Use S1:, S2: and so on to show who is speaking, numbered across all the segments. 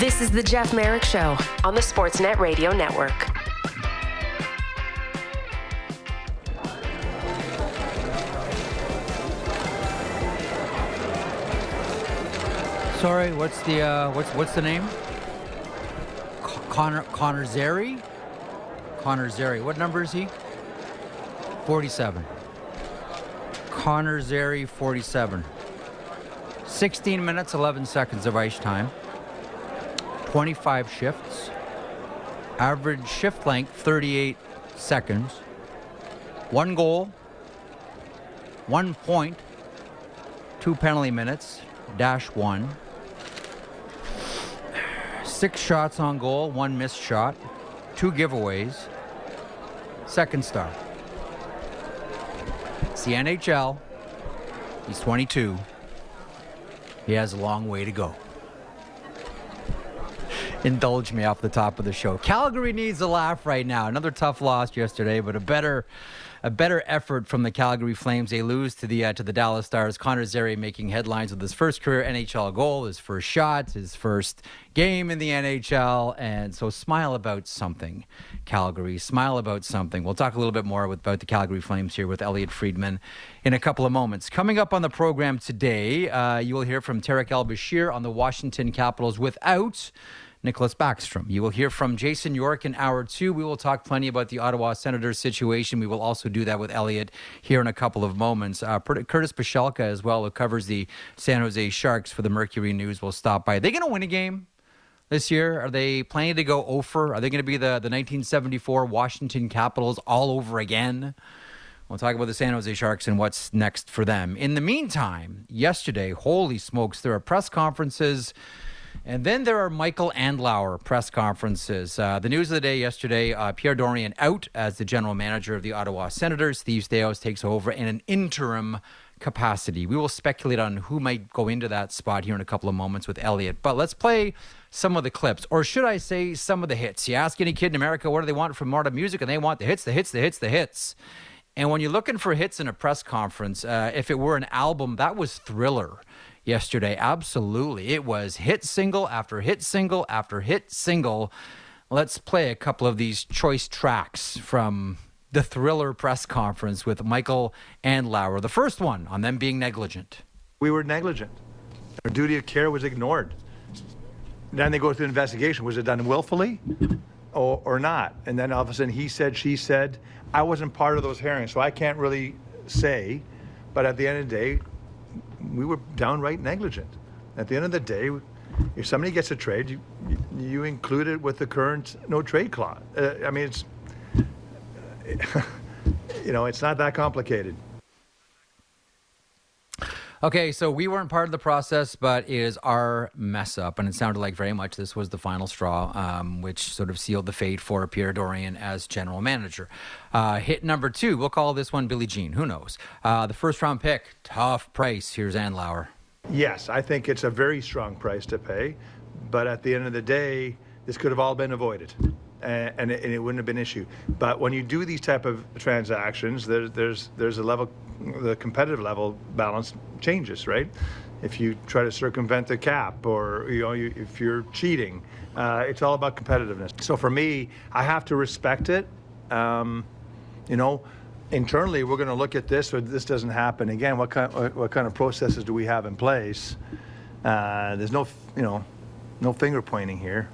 S1: This is the Jeff Merrick Show on the Sportsnet Radio Network.
S2: Sorry, what's the uh, what's what's the name? Connor Connor Zary. Connor Zary. What number is he? Forty-seven. Connor Zary, forty-seven. 16 minutes, 11 seconds of ice time. 25 shifts. Average shift length, 38 seconds. One goal. one point, two penalty minutes. Dash one. Six shots on goal, one missed shot. Two giveaways. Second star. It's the NHL. He's 22. He has a long way to go. Indulge me off the top of the show. Calgary needs a laugh right now. Another tough loss yesterday, but a better a better effort from the Calgary Flames. They lose to the uh, to the Dallas Stars. Connor Zary making headlines with his first career NHL goal, his first shot, his first game in the NHL, and so smile about something, Calgary. Smile about something. We'll talk a little bit more with, about the Calgary Flames here with Elliotte Friedman in a couple of moments. Coming up on the program today, uh, you will hear from Tarik El-Bashir on the Washington Capitals without. Nicklas Backstrom. You will hear from Jason York in hour two. We will talk plenty about the Ottawa Senators situation. We will also do that with Elliotte here in a couple of moments. Uh, Curtis Pashelka as well, who covers the San Jose Sharks for the Mercury News, will stop by. Are they going to win a game? This year, are they planning to go over? Are they going to be the, the 1974 Washington Capitals all over again? We'll talk about the San Jose Sharks and what's next for them. In the meantime, yesterday, holy smokes, there are press conferences and then there are Michael Andlauer press conferences. Uh, the news of the day yesterday uh, Pierre Dorion out as the general manager of the Ottawa Senators. Steve Staios takes over in an interim capacity. We will speculate on who might go into that spot here in a couple of moments with Elliotte. But let's play some of the clips, or should I say some of the hits. You ask any kid in America what do they want from Marta Music, and they want the hits, the hits, the hits, the hits. And when you're looking for hits in a press conference, uh, if it were an album, that was Thriller yesterday. Absolutely. It was hit single after hit single after hit single. Let's play a couple of these choice tracks from the Thriller press conference with Michael Andlauer. The first one on them being negligent.
S3: We were negligent. Our duty of care was ignored. Then they go through the investigation. Was it done willfully or, or not? And then all of a sudden he said, she said. I wasn't part of those hearings, so I can't really say. But at the end of the day, we were downright negligent. At the end of the day, if somebody gets a trade, you, you include it with the current no trade clause. Uh, I mean, it's, you know, it's not that complicated.
S2: Okay, so we weren't part of the process, but it is our mess up. And it sounded like very much this was the final straw, um, which sort of sealed the fate for Pierre Dorion as general manager. Uh, hit number two, we'll call this one Billie Jean. Who knows? Uh, the first round pick, tough price. Here's Andlauer.
S3: Yes, I think it's a very strong price to pay. But at the end of the day, this could have all been avoided. And, and, it, and, it, wouldn't have been an issue. But when you do these type of transactions, there, there's there's a level the competitive level balance changes, right? If you try to circumvent the cap, or you know, you, if you're cheating, uh, it's all about competitiveness. So for me, I have to respect it. Um, you know, internally, we're going to look at this, so this doesn't happen again. What kind, what kind of processes do we have in place? Uh, there's no, you know, no finger pointing here.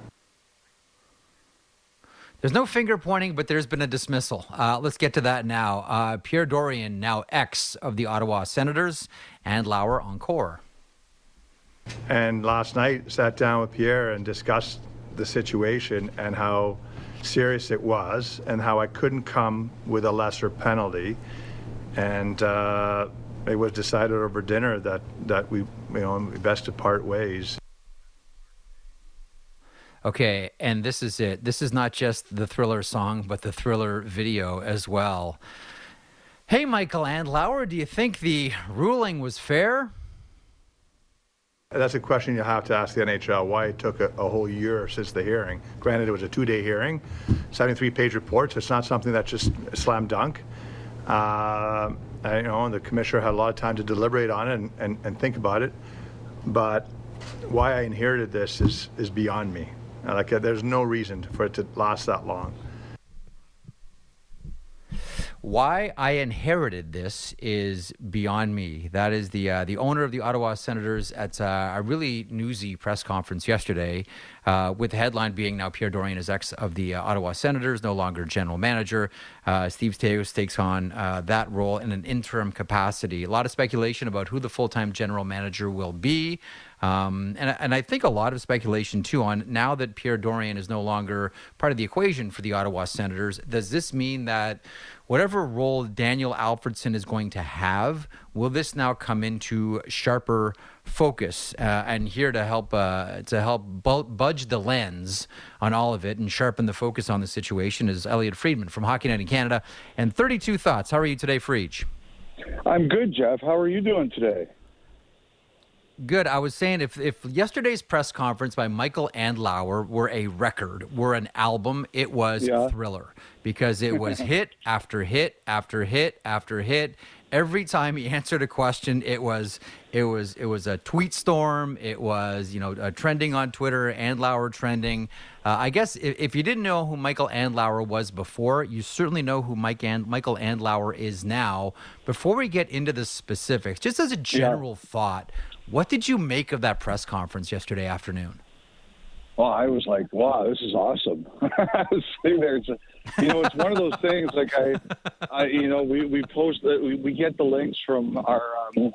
S2: There's no finger pointing, but there's been a dismissal. Uh, let's get to that now. Uh, Pierre Dorion, now ex of the Ottawa Senators, Andlauer encore.
S3: And last night, sat down with Pierre and discussed the situation and how serious it was, and how I couldn't come with a lesser penalty. And uh, it was decided over dinner that that we, you know, best to part ways.
S2: Okay, and this is it. This is not just the thriller song, but the thriller video as well. Hey, Michael Andlauer, do you think the ruling was fair?
S3: That's a question you'll have to ask the NHL why it took a, a whole year since the hearing. Granted, it was a two day hearing, 73 page reports. It's not something that's just slam dunk. Uh, you know, and the commissioner had a lot of time to deliberate on it and, and, and think about it. But why I inherited this is is beyond me. Like there's no reason for it to last that long.
S2: Why I inherited this is beyond me. That is the uh, the owner of the Ottawa Senators at uh, a really newsy press conference yesterday, uh, with the headline being now Pierre Dorion is ex of the uh, Ottawa Senators, no longer general manager. Uh, Steve Staios takes on uh, that role in an interim capacity. A lot of speculation about who the full time general manager will be. Um, and, and I think a lot of speculation too on now that Pierre Dorion is no longer part of the equation for the Ottawa Senators. Does this mean that whatever role Daniel Alfredsson is going to have, will this now come into sharper focus? Uh, and here to help uh, to help budge the lens on all of it and sharpen the focus on the situation is Elliotte Friedman from Hockey Night in Canada. And 32 thoughts. How are you today, Friedge?
S4: I'm good, Jeff. How are you doing today?
S2: Good. I was saying if if yesterday's press conference by Michael Andlauer were a record, were an album, it was yeah. Thriller because it was hit after hit after hit after hit. Every time he answered a question, it was it was it was a tweet storm. It was you know trending on Twitter. Andlauer trending. Uh, I guess if, if, you didn't know who Michael Andlauer was before, you certainly know who Mike and, Michael Andlauer is now. Before we get into the specifics, just as a general yeah. thought, what did you make of that press conference yesterday afternoon?
S4: Well, I was like, wow, this is awesome. I was sitting there. It's a, you know, it's one of those things. Like I, I you know, we we post that we, we get the links from our um,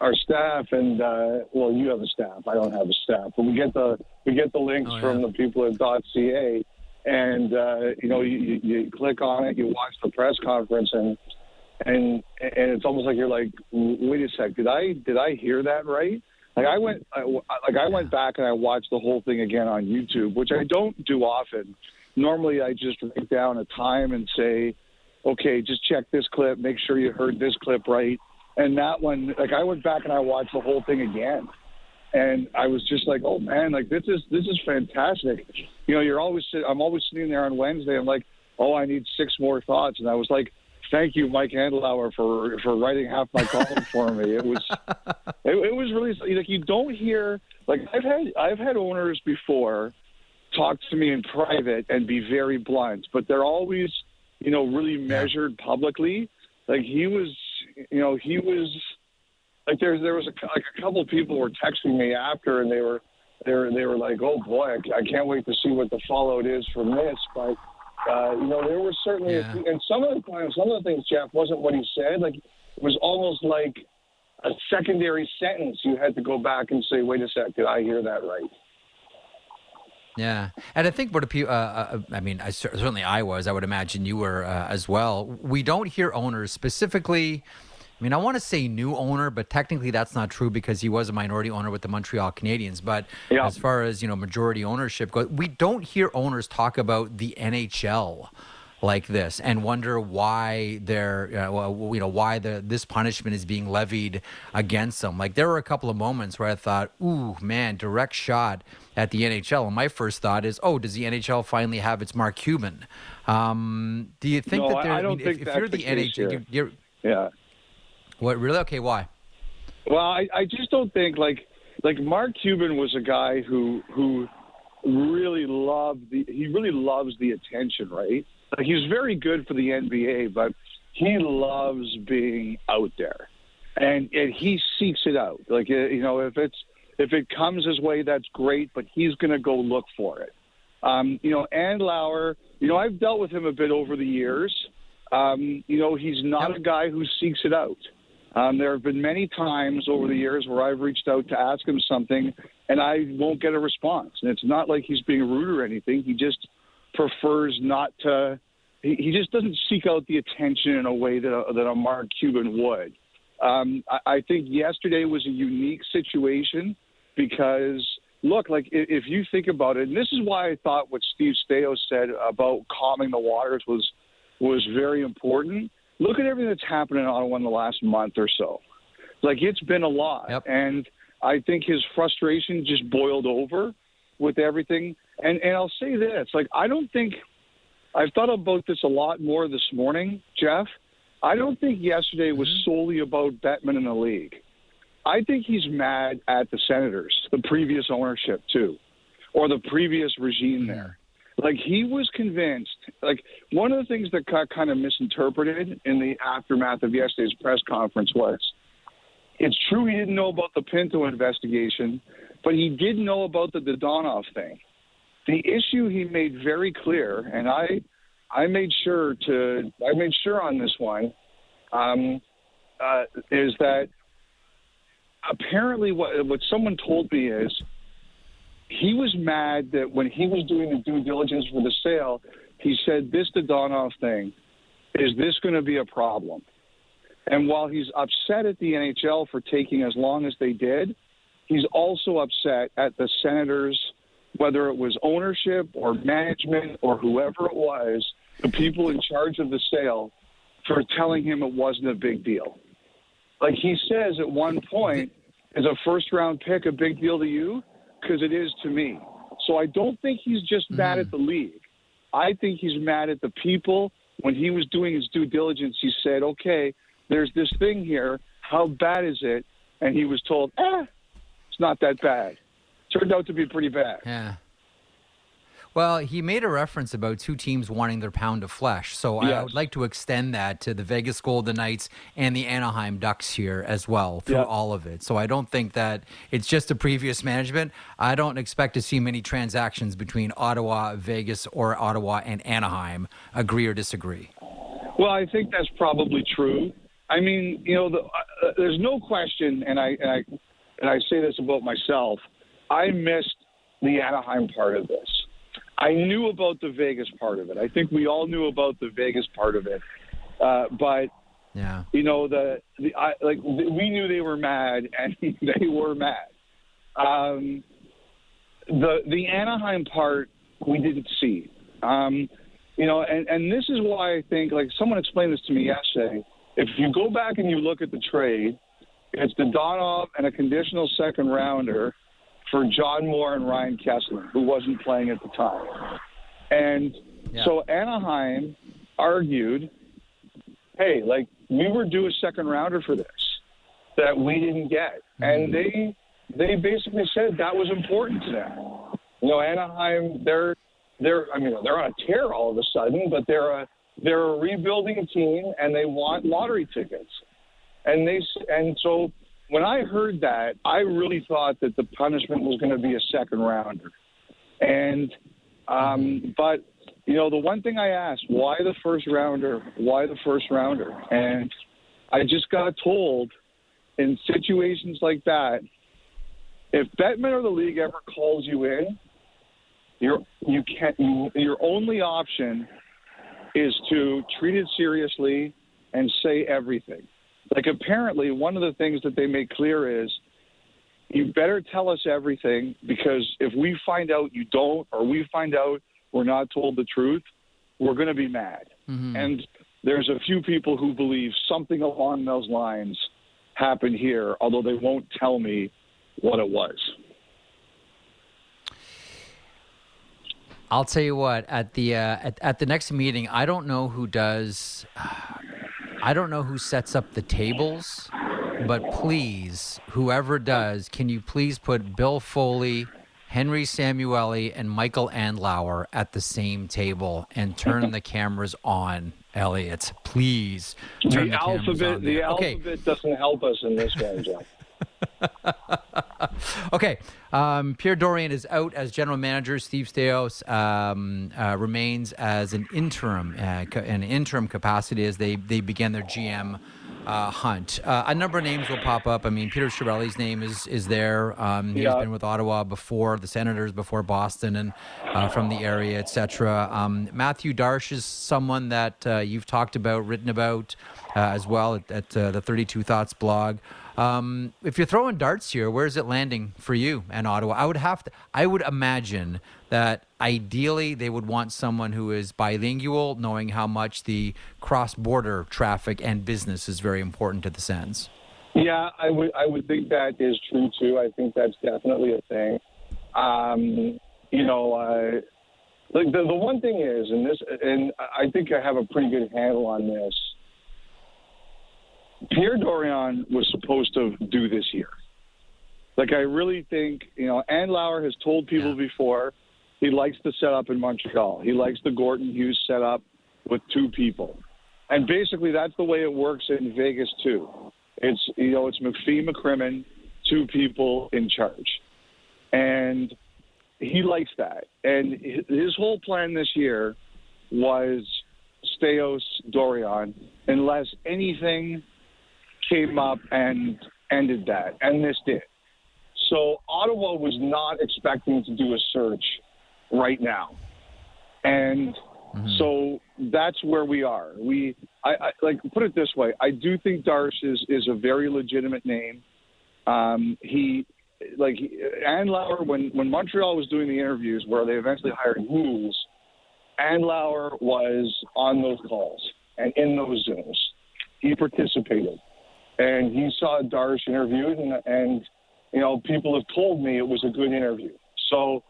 S4: our staff, and uh, well, you have a staff. I don't have a staff, but we get the we get the links oh, yeah. from the people at .ca, and uh, you know, you, you click on it, you watch the press conference, and and and it's almost like you're like, wait a sec, did I did I hear that right? Like I went, I, like I went back and I watched the whole thing again on YouTube, which I don't do often. Normally, I just write down a time and say, okay, just check this clip, make sure you heard this clip right. And that one, like I went back and I watched the whole thing again, and I was just like, oh man, like this is this is fantastic. You know, you're always I'm always sitting there on Wednesday. I'm like, oh, I need six more thoughts, and I was like thank you, Mike Andlauer, for for writing half my column for me. It was it, it was really like you don't hear like I've had I've had owners before talk to me in private and be very blunt, but they're always you know really measured publicly. Like he was, you know, he was like there there was a, like a couple of people were texting me after and they were they were they were like, oh boy, I, I can't wait to see what the fallout is from this, but uh, you know, there were certainly, yeah. few, and some of the times, some of the things, Jeff, wasn't what he said. Like, it was almost like a secondary sentence. You had to go back and say, wait a sec, did I hear that right?
S2: Yeah, and I think what a people, uh, uh, I mean, I, certainly I was. I would imagine you were uh, as well. We don't hear owners specifically I mean, I want to say new owner, but technically that's not true because he was a minority owner with the Montreal Canadiens. But yeah. as far as you know, majority ownership goes, we don't hear owners talk about the NHL like this and wonder why they're uh, well, you know why the this punishment is being levied against them. Like there were a couple of moments where I thought, "Ooh, man, direct shot at the NHL." And my first thought is, "Oh, does the NHL finally have its Mark Cuban?" Um, do you think
S4: no,
S2: that
S4: I, I don't
S2: I mean,
S4: think
S2: if,
S4: if
S2: you're the,
S4: the
S2: NHL,
S4: yeah.
S2: What really? Okay, why?
S4: Well, I, I just don't think like like Mark Cuban was a guy who who really loved the he really loves the attention, right? Like he's very good for the NBA, but he loves being out there, and and he seeks it out. Like uh, you know, if it's if it comes his way, that's great, but he's going to go look for it. Um, you know, Andlauer, you know, I've dealt with him a bit over the years. Um, you know, he's not a guy who seeks it out. Um, there have been many times over the years where I've reached out to ask him something and I won't get a response. And it's not like he's being rude or anything. He just prefers not to. He, he just doesn't seek out the attention in a way that a, that a Mark Cuban would. Um, I, I think yesterday was a unique situation because look, like if you think about it, and this is why I thought what Steve Staios said about calming the waters was was very important look at everything that's happened in Ottawa in the last month or so. Like it's been a lot,
S2: yep.
S4: and I think his frustration just boiled over with everything. And and I'll say this: like I don't think I've thought about this a lot more this morning, Jeff. I don't think yesterday was mm-hmm. solely about Bettman in the league. I think he's mad at the Senators, the previous ownership too, or the previous regime there. Like he was convinced. Like one of the things that got kind of misinterpreted in the aftermath of yesterday's press conference was, it's true he didn't know about the Pinto investigation, but he did know about the Dadonov thing. The issue he made very clear, and I, I made sure to, I made sure on this one, um, uh, is that apparently what what someone told me is he was mad that when he was doing the due diligence for the sale, he said this Dadonov thing, is this going to be a problem? And while he's upset at the NHL for taking as long as they did, he's also upset at the Senators, whether it was ownership or management or whoever it was, the people in charge of the sale, for telling him it wasn't a big deal. Like he says at one point, is a first round pick a big deal to you? Because it is to me. So I don't think he's just mad at the league. I think he's mad at the people. When he was doing his due diligence, he said, okay, there's this thing here. How bad is it? And he was told, eh, it's not that bad. Turned out to be pretty bad.
S2: Yeah. Well, he made a reference about two teams wanting their pound of flesh. So I would like to extend that to the Vegas Golden Knights and the Anaheim Ducks here as well through
S4: Yeah.
S2: all of it. So I don't think that it's just a previous management. I don't expect to see many transactions between Ottawa, Vegas, or Ottawa and Anaheim. Agree or disagree?
S4: Well, I think that's probably true. I mean, you know, the, uh, there's no question, and I, and I and I say this about myself. I missed the Anaheim part of this. I knew about the Vegas part of it. I think we all knew about the Vegas part of it, uh, but
S2: Yeah.
S4: you know the the I, like we knew they were mad, and they were mad. Um, the the Anaheim part we didn't see. Um, you know, and and this is why I think like someone explained this to me yesterday. If you go back and you look at the trade, it's Dadonov and a conditional second rounder for John Moore and Ryan Kesler, who wasn't playing at the time. And
S2: Yeah.
S4: so Anaheim argued, hey, like we were due a second rounder for this that we didn't get. Hmm. And they they basically said that was important to them. You know, Anaheim, they're they're I mean they're on a tear all of a sudden, but they're a they're a rebuilding team and they want lottery tickets. And they and so when I heard that, I really thought that the punishment was going to be a second rounder. And um, but you know, the one thing I asked, why the first rounder? Why the first rounder? And I just got told in situations like that, if Bettman or the league ever calls you in, your you can't you, your only option is to treat it seriously and say everything. Like apparently one of the things that they make clear is you better tell us everything because if we find out you don't or we find out we're not told the truth, we're going to be mad. And there's a few people who believe something along those lines happened here, although they won't tell me what it was.
S2: I'll tell you what. At the uh, at, at the next meeting, I don't know who does. I don't know who sets up the tables, but please, whoever does, can you please put Bill Foley, Henry Samueli, and Michael Andlauer at the same table and turn the cameras on? Elliotte, please turn the,
S4: the
S2: cameras
S4: alphabet,
S2: on.
S4: the
S2: okay,
S4: alphabet doesn't help us in this one, Jeff.
S2: Okay. Um, Pierre Dorion is out as general manager. Steve Staios um, uh, remains as an interim, uh, an interim capacity as they, they begin their GM uh, hunt. Uh, a number of names will pop up. I mean, Peter Chiarelli's name is is there. Um, he's
S4: Yeah.
S2: been with Ottawa before, the Senators before Boston, and uh, from the area, etc. Um, Matthew Darche is someone that uh, you've talked about, written about uh, as well at, at uh, the 32 Thoughts blog. Um, if you're throwing darts here, where is it landing for you and Ottawa? I would have to. I would imagine that ideally they would want someone who is bilingual, knowing how much the cross-border traffic and business is very important to the Sens.
S4: Yeah, I would I would think that is true too. I think that's definitely a thing. Um, you know, uh, like the the one thing is, and this, and I think I have a pretty good handle on this. Pierre Dorion was supposed to do this year. Like I really think, you know, Andlauer has told people
S2: Yeah.
S4: before he likes the setup in Montreal. He likes the Gorton Hughes setup with two people. And basically that's the way it works in Vegas too. It's you know, it's McPhee McCrimmon, two people in charge. And he likes that. And his whole plan this year was Staios Dorion unless anything came up and ended that. And this did. So Ottawa was not expecting to do a search right now. And so that's where we are. We, I, I like put it this way. I do think Darche is is a very legitimate name. Um, he, like he- Andlauer, when when Montreal was doing the interviews where they eventually hired Hughes, Andlauer was on those calls and in those Zooms. He participated, and he saw Darche interviewed, and, and you know people have told me it was a good interview. So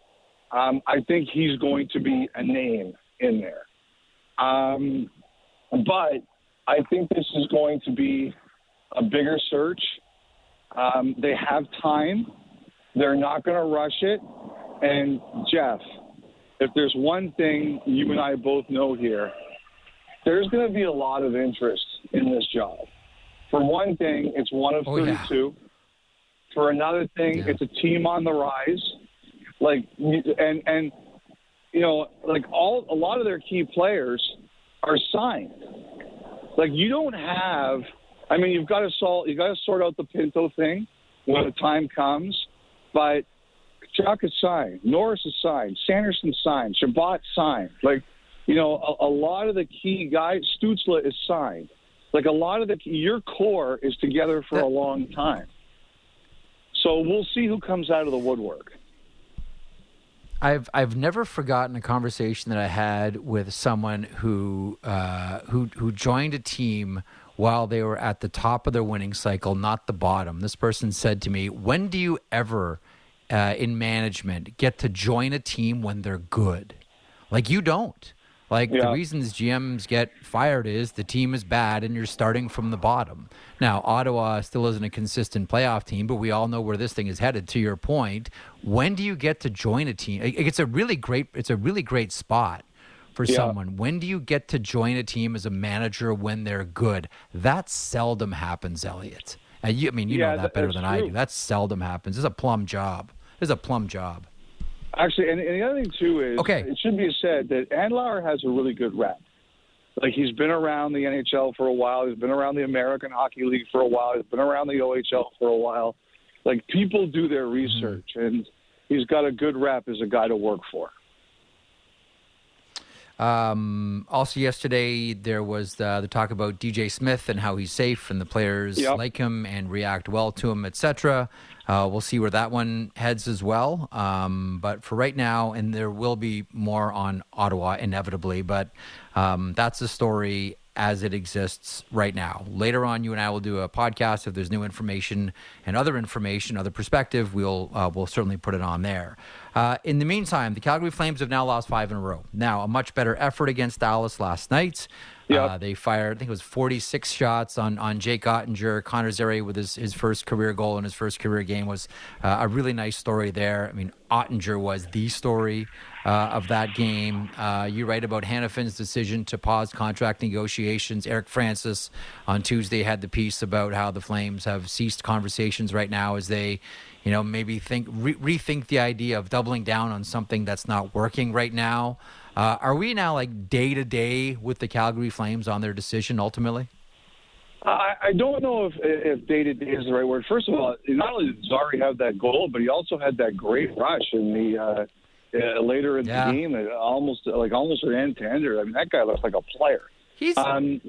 S4: um, I think he's going to be a name in there. Um, but I think this is going to be a bigger search. Um, they have time. They're not going to rush it. And Jeff, if there's one thing you and I both know here, there's going to be a lot of interest in this job. For one thing, it's one of
S2: Oh, yeah.
S4: For another thing,
S2: Yeah.
S4: it's a team on the rise. Like and and you know, like all a lot of their key players are signed. Like you don't have. I mean, you've got to solve. You got to sort out the Pinto thing when the time comes. But Chuck is signed. Norris is signed. Sanderson signed. Chabot signed. Like, you know, a, a lot of the key guys. Stützle is signed. Like a lot of the your core is together for
S2: That-
S4: a long time. So we'll see who comes out of the woodwork.
S2: I've I've never forgotten a conversation that I had with someone who uh, who who joined a team while they were at the top of their winning cycle, not the bottom. This person said to me, "When do you ever uh, in management get to join a team when they're good? Like you don't." Like the reasons GMs get fired is the team is bad and you're starting from the bottom. Now, Ottawa still isn't a consistent playoff team, but we all know where this thing is headed. To your point, when do you get to join a team? It's a really great it's a really great spot for
S4: Yeah.
S2: someone. When do you get to join a team as a manager when they're good? That seldom happens, Elliotte. And you, I mean, you
S4: Yeah,
S2: know that better than I do. That seldom happens. It's a plum job. It's a plum job.
S4: Actually, and, and the other thing too is
S2: Okay.
S4: it should be said that Andlauer has a really good rep. Like he's been around the NHL for a while. He's been around the American Hockey League for a while. He's been around the OHL for a while. Like people do their research, mm-hmm. and he's got a good rep as a guy to work for.
S2: Um, also, yesterday there was the, the talk about DJ Smith and how he's safe and the players
S4: Yep.
S2: like him and react well to him, etc. Uh, we'll see where that one heads as well. Um, but for right now, and there will be more on Ottawa inevitably, but um, that's the story as it exists right now. Later on, you and I will do a podcast if there's new information and other information, other perspective. We'll uh, we'll certainly put it on there. Uh, in the meantime, the Calgary Flames have now lost five in a row. Now, a much better effort against Dallas last night.
S4: Yep.
S2: Uh, they fired, I think it was 46 shots on, on Jake Oettinger. Connor Zary with his, his first career goal in his first career game was uh, a really nice story there. I mean, Oettinger was the story uh, of that game. Uh, you write about Hanifin's decision to pause contract negotiations. Eric Francis on Tuesday had the piece about how the Flames have ceased conversations right now as they, you know, maybe think re- rethink the idea of doubling down on something that's not working right now. Uh, are we now like day to day with the Calgary Flames on their decision ultimately?
S4: I, I don't know if if day to day is the right word. First of all, not only did Zary have that goal, but he also had that great rush in the uh, uh, later in
S2: Yeah.
S4: the game, almost like almost an end to ender. I mean, that guy looks like a player.
S2: He's
S4: Um,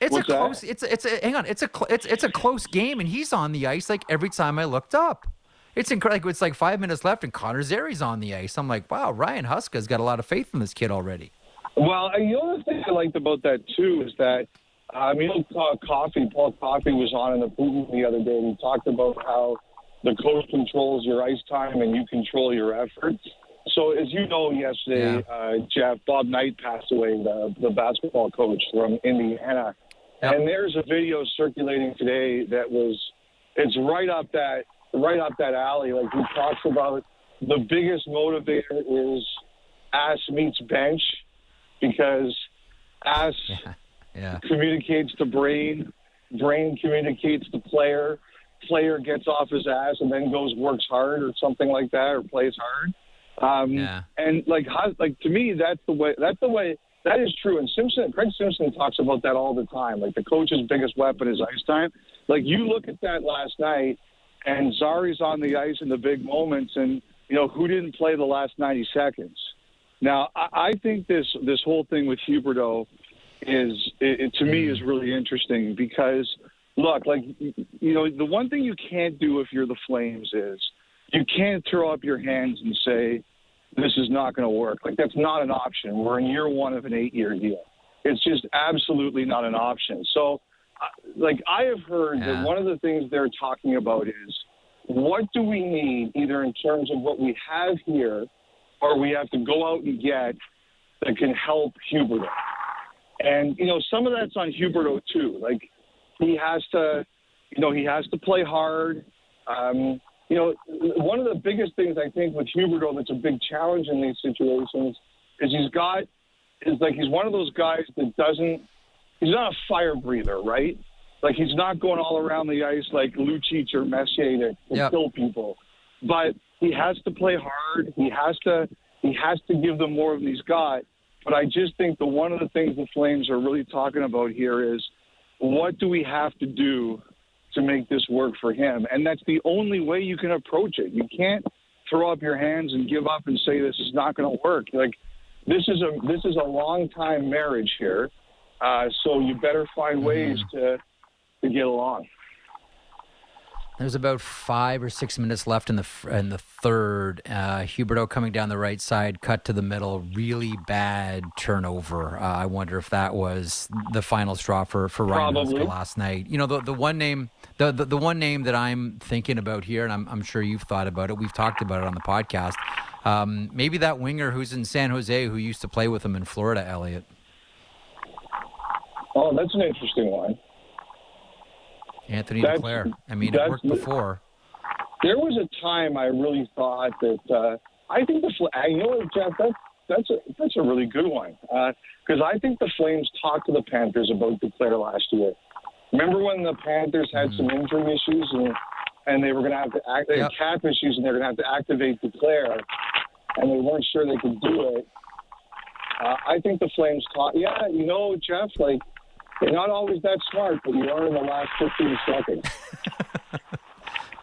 S2: it's a
S4: what's that?
S2: close it's it's a hang on it's a cl- it's it's a close game and he's on the ice like every time I looked up. It's incredible. It's like five minutes left and Connor Zary's on the ice. I'm like, wow, Ryan Huska's got a lot of faith in this kid already.
S4: Well, and the other thing I liked about that too is that I mean, uh, Coffey, Paul Coffey was on in the Putin the other day. and He talked about how the coach controls your ice time and you control your effort. So, as you know, yesterday, uh, Jeff Bob Knight passed away, the the basketball coach from Indiana,
S2: Yep.
S4: And there's a video circulating today that was, it's right up that, right up that alley. Like he talks about the biggest motivator is ass meets bench because ass
S2: Yeah.
S4: communicates to brain, brain communicates to player, player gets off his ass and then goes works hard or something like that or plays hard. Um,
S2: Yeah.
S4: And like, how, like to me, that's the way. That's the way. That is true. And Simpson, Craig Simpson talks about that all the time. Like the coach's biggest weapon is ice time. Like you look at that last night, and Zary's on the ice in the big moments, and you know who didn't play the last ninety seconds. Now, I, I think this this whole thing with Huberdeau is it, it, to me is really interesting because look, like you know, the one thing you can't do if you're the Flames is you can't throw up your hands and say this is not going to work. Like that's not an option. We're in year one of an eight-year deal. It's just absolutely not an option. So, like I have heard
S2: Yeah.
S4: that one of the things they're talking about is what do we need, either in terms of what we have here, or we have to go out and get that can help Huberdeau. And you know, some of that's on Huberdeau too. Like he has to, you know, he has to play hard. Um, you know, one of the biggest things I think with Huberdeau that's a big challenge in these situations is he's got is like he's one of those guys that doesn't he's not a fire breather, right? Like he's not going all around the ice like Lucic or Messier to, to
S2: Yep.
S4: kill people. But he has to play hard. He has to he has to give them more than he's got. But I just think the one of the things the Flames are really talking about here is what do we have to do to make this work for him? And that's the only way you can approach it. You can't throw up your hands and give up and say this is not going to work. Like this is a this is a long time marriage here, uh, so you better find ways to to get along.
S2: There's about five or six minutes left in the in the third. Uh, Huberdeau coming down the right side, cut to the middle, really bad turnover. Uh, I wonder if that was the final straw for for Ryan
S4: Probably.
S2: Last night. You know, the the one name the, the the one name that I'm thinking about here, and I'm I'm sure you've thought about it. We've talked about it on the podcast. Um, maybe that winger who's in San Jose, who used to play with him in Florida, Elliotte.
S4: Oh, that's an interesting one.
S2: Anthony
S4: That's-
S2: Duclair. I mean, it worked before.
S4: There was a time I really thought that uh, I think the I you know what, Jeff that's that's a that's a really good one because I think the Flames talked to the Panthers about Duclair last year. Remember when the Panthers had some injury issues and and they were going to have to act they had cap issues and they were going to have to activate Duclair and they weren't sure they could do it. Uh, I think the Flames talked. Yeah, you know, Jeff, like they're not always that smart, but you are in the last 15 seconds.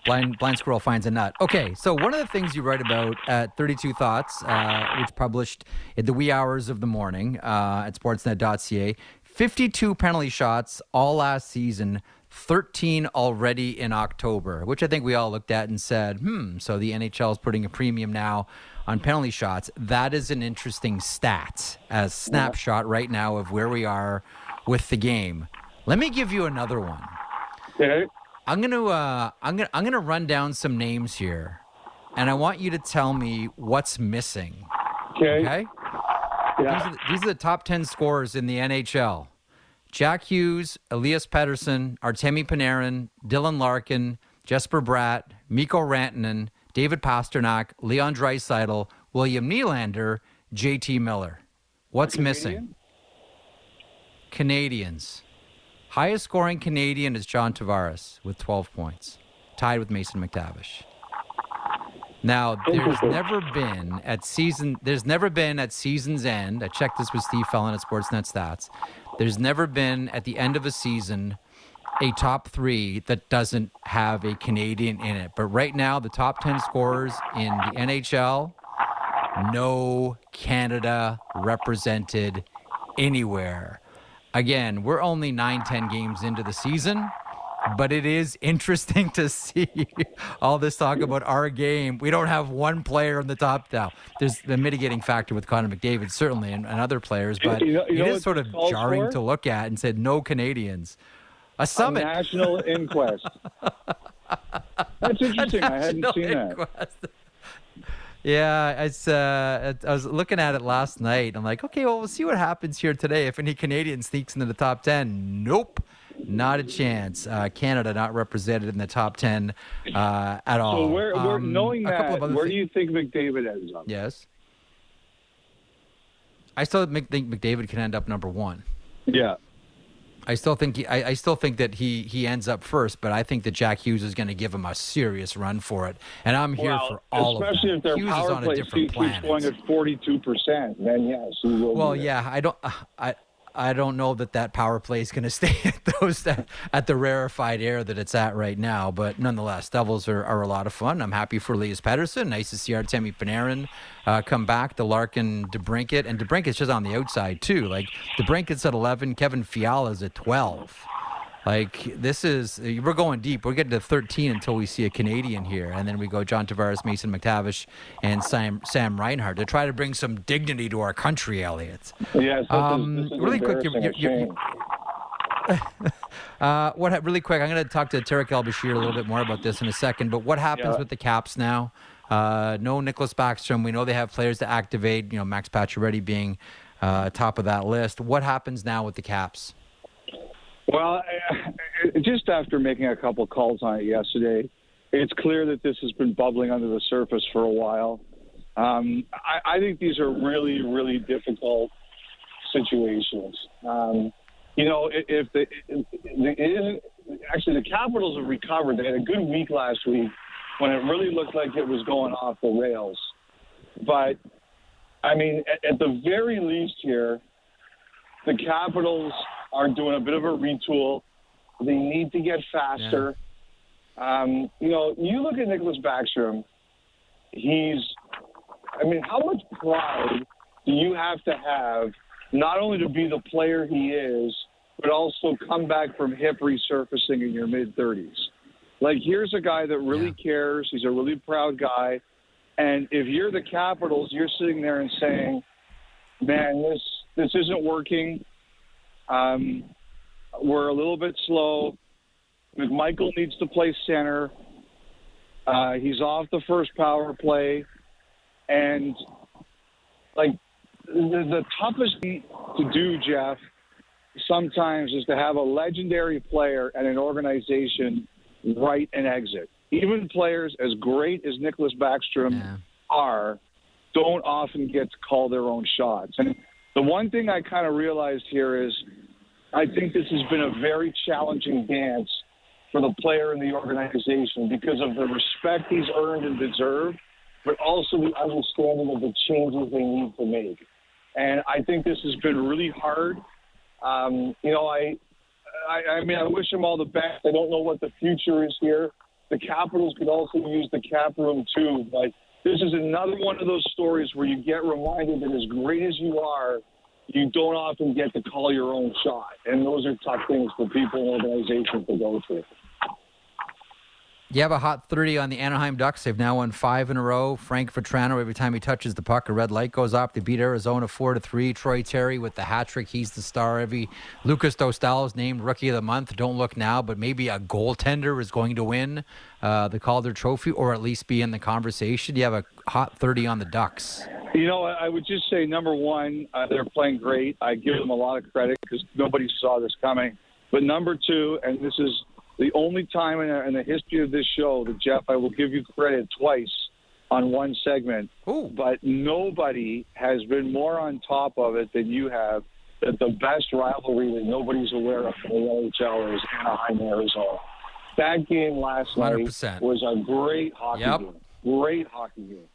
S2: Blind Blind Squirrel finds a nut. Okay, so one of the things you write about at 32 Thoughts, uh, which published in the wee hours of the morning uh, at sportsnet.ca, 52 penalty shots all last season, 13 already in October, which I think we all looked at and said, hmm, so the NHL is putting a premium now on penalty shots. That is an interesting stat, a snapshot right now of where we are with the game. Let me give you another one.
S4: Okay.
S2: I'm gonna uh, I'm gonna I'm gonna run down some names here, and I want you to tell me what's missing.
S4: Okay.
S2: Okay, these
S4: Yeah.
S2: are, the, these are the top ten scorers in the NHL: Jack Hughes, Elias Pettersson, Artemi Panarin, Dylan Larkin, Jesper Bratt, Mikko Rantanen, David Pastrnak, Leon Draisaitl, William Nylander, J.T. Miller. What's missing? Canadians. Highest scoring Canadian is John Tavares with 12 points, tied with Mason McTavish. Now, there's never been at season there's never been at season's end. I checked this with Steve Fellon at Sportsnet Stats. There's never been at the end of a season a top 3 that doesn't have a Canadian in it. But right now the top 10 scorers in the NHL no Canada represented anywhere. Again, we're only nine, 10 games into the season, but it is interesting to see all this talk about our game. We don't have one player in the top now. There's the mitigating factor with Connor McDavid, certainly, and, and other players, but
S4: You know- you
S2: it is sort of jarring
S4: for?
S2: to look at and said no Canadians. A
S4: A
S2: summit.
S4: national inquest. That's interesting. I hadn't seen that.
S2: Yeah, it's. Uh, I was looking at it last night. I'm like, okay, well, we'll see what happens here today. If any Canadian sneaks into the top ten, nope, not a chance. Uh, Canada not represented in the top ten uh, at all.
S4: So where, where
S2: Um,
S4: knowing that, where do you think McDavid ends up?
S2: Yes. I still think think McDavid can end up number one.
S4: Yeah.
S2: I still think he, I, I still think that he he ends up first, but I think that Jack Hughes is going to give him a serious run for it, and I'm here
S4: well,
S2: for all
S4: especially
S2: of
S4: if
S2: that.
S4: their
S2: Hughes
S4: power play keeps going at forty-two percent. Then yes, he will.
S2: Well, yeah, I don't, uh, I, I don't know that that power play is going to stay at those at the rarefied air that it's at right now. But nonetheless, Devils are, are a lot of fun. I'm happy for Elias Pettersson. Nice to see Artemi Panarin uh, come back. The Larkin, DeBrincat, and DeBrincat's just on the outside too. Like DeBrincat's at 11, Kevin Fiala's at 12. Like this is we're going deep. We're getting to 13 until we see a Canadian here, and then we go John Tavares, Mason McTavish, and Sam Sam Reinhart to try to bring some dignity to our country, Elliotte.
S4: Yes,
S2: Um,
S4: is,
S2: really quick, you-
S4: embarrassing,
S2: you-
S4: a
S2: you-
S4: shame.
S2: Uh, what ha- really quick? I'm going to talk to Tarik El Bashir a little bit more about this in a second. But what happens
S4: Yeah.
S2: with the Caps now? Uh, no Nicklas Backstrom. We know they have players to activate. You know, Max Pacioretty being uh, top of that list. What happens now with the Caps?
S4: Well, just after making a couple calls on it yesterday, it's clear that this has been bubbling under the surface for a while. Um, I, I think these are really, really difficult situations. Um, you know, if the, if the actually the Capitals have recovered. They had a good week last week when it really looked like it was going off the rails. But I mean, at, at the very least here, the Capitals are doing a bit of a retool. They need to get faster. Um, you know, you look at Nicklas Backstrom. He's, I mean, how much pride do you have to have not only to be the player he is, but also come back from hip resurfacing in your mid 30s? Like, here's a guy that really cares. He's a really proud guy. And if you're the Capitals, you're sitting there and saying, man, this, this isn't working. Um, we're a little bit slow. McMichael needs to play center. Uh, he's off the first power play, and like the, the toughest thing to do, Jeff, sometimes is to have a legendary player and an organization write an exit. Even players as great as Nicklas Backstrom
S2: Yeah.
S4: are don't often get to call their own shots. And the one thing I kind of realized here is I think this has been a very challenging dance for the player and the organization because of the respect he's earned and deserved, but also the understanding of the changes they need to make. And I think this has been really hard. Um, you know, I, I, I mean, I wish him all the best. I don't know what the future is here. The Capitals could also use the cap room too, but this is another one of those stories where you get reminded that as great as you are, you don't often get to call your own shot, and those are tough things for people and organizations to go through.
S2: You have a hot 30 on the Anaheim Ducks. They've now won five in a row. Frank Vatrano, every time he touches the puck, a red light goes off. They beat Arizona 4 to 3. Troy Terry with the hat trick. He's the star. Every Lukas Dostal is named Rookie of the Month. Don't look now, but maybe a goaltender is going to win uh, the Calder Trophy or at least be in the conversation. You have a hot 30 on the Ducks.
S4: You know, I I would just say number one, uh, they're playing great. I give them a lot of credit because nobody saw this coming. But number two, and this is the only time in, in the history of this show that Jeff, I will give you credit twice on one segment.
S2: Ooh.
S4: But nobody has been more on top of it than you have. That the best rivalry that nobody's aware of in the NHL is Anaheim, Arizona. That game last night
S2: 100%.
S4: was a great hockey
S2: Yep.
S4: game. Great hockey game.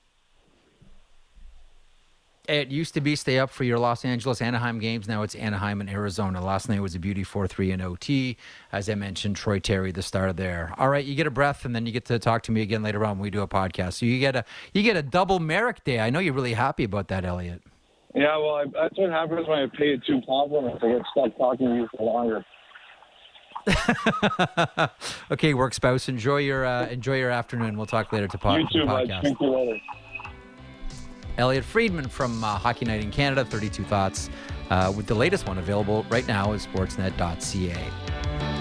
S2: It used to be stay up for your Los Angeles Anaheim games. Now it's Anaheim and Arizona. Last night was a beauty 4 3 in OT. As I mentioned, Troy Terry, the star there. All right, you get a breath, and then you get to talk to me again later on when we do a podcast. So you get a you get a double Merrick day. I know you're really happy about that, Elliotte.
S4: Yeah, well, I, that's what happens when I pay you two compliments. I get stuck talking to you for longer.
S2: okay, work spouse. Enjoy your uh, enjoy your afternoon. We'll talk later to pod-
S4: you too,
S2: the
S4: bud.
S2: podcast.
S4: Speak to you later.
S2: Elliotte Friedman from uh, Hockey Night in Canada, 32 Thoughts, uh, with the latest one available right now at sportsnet.ca.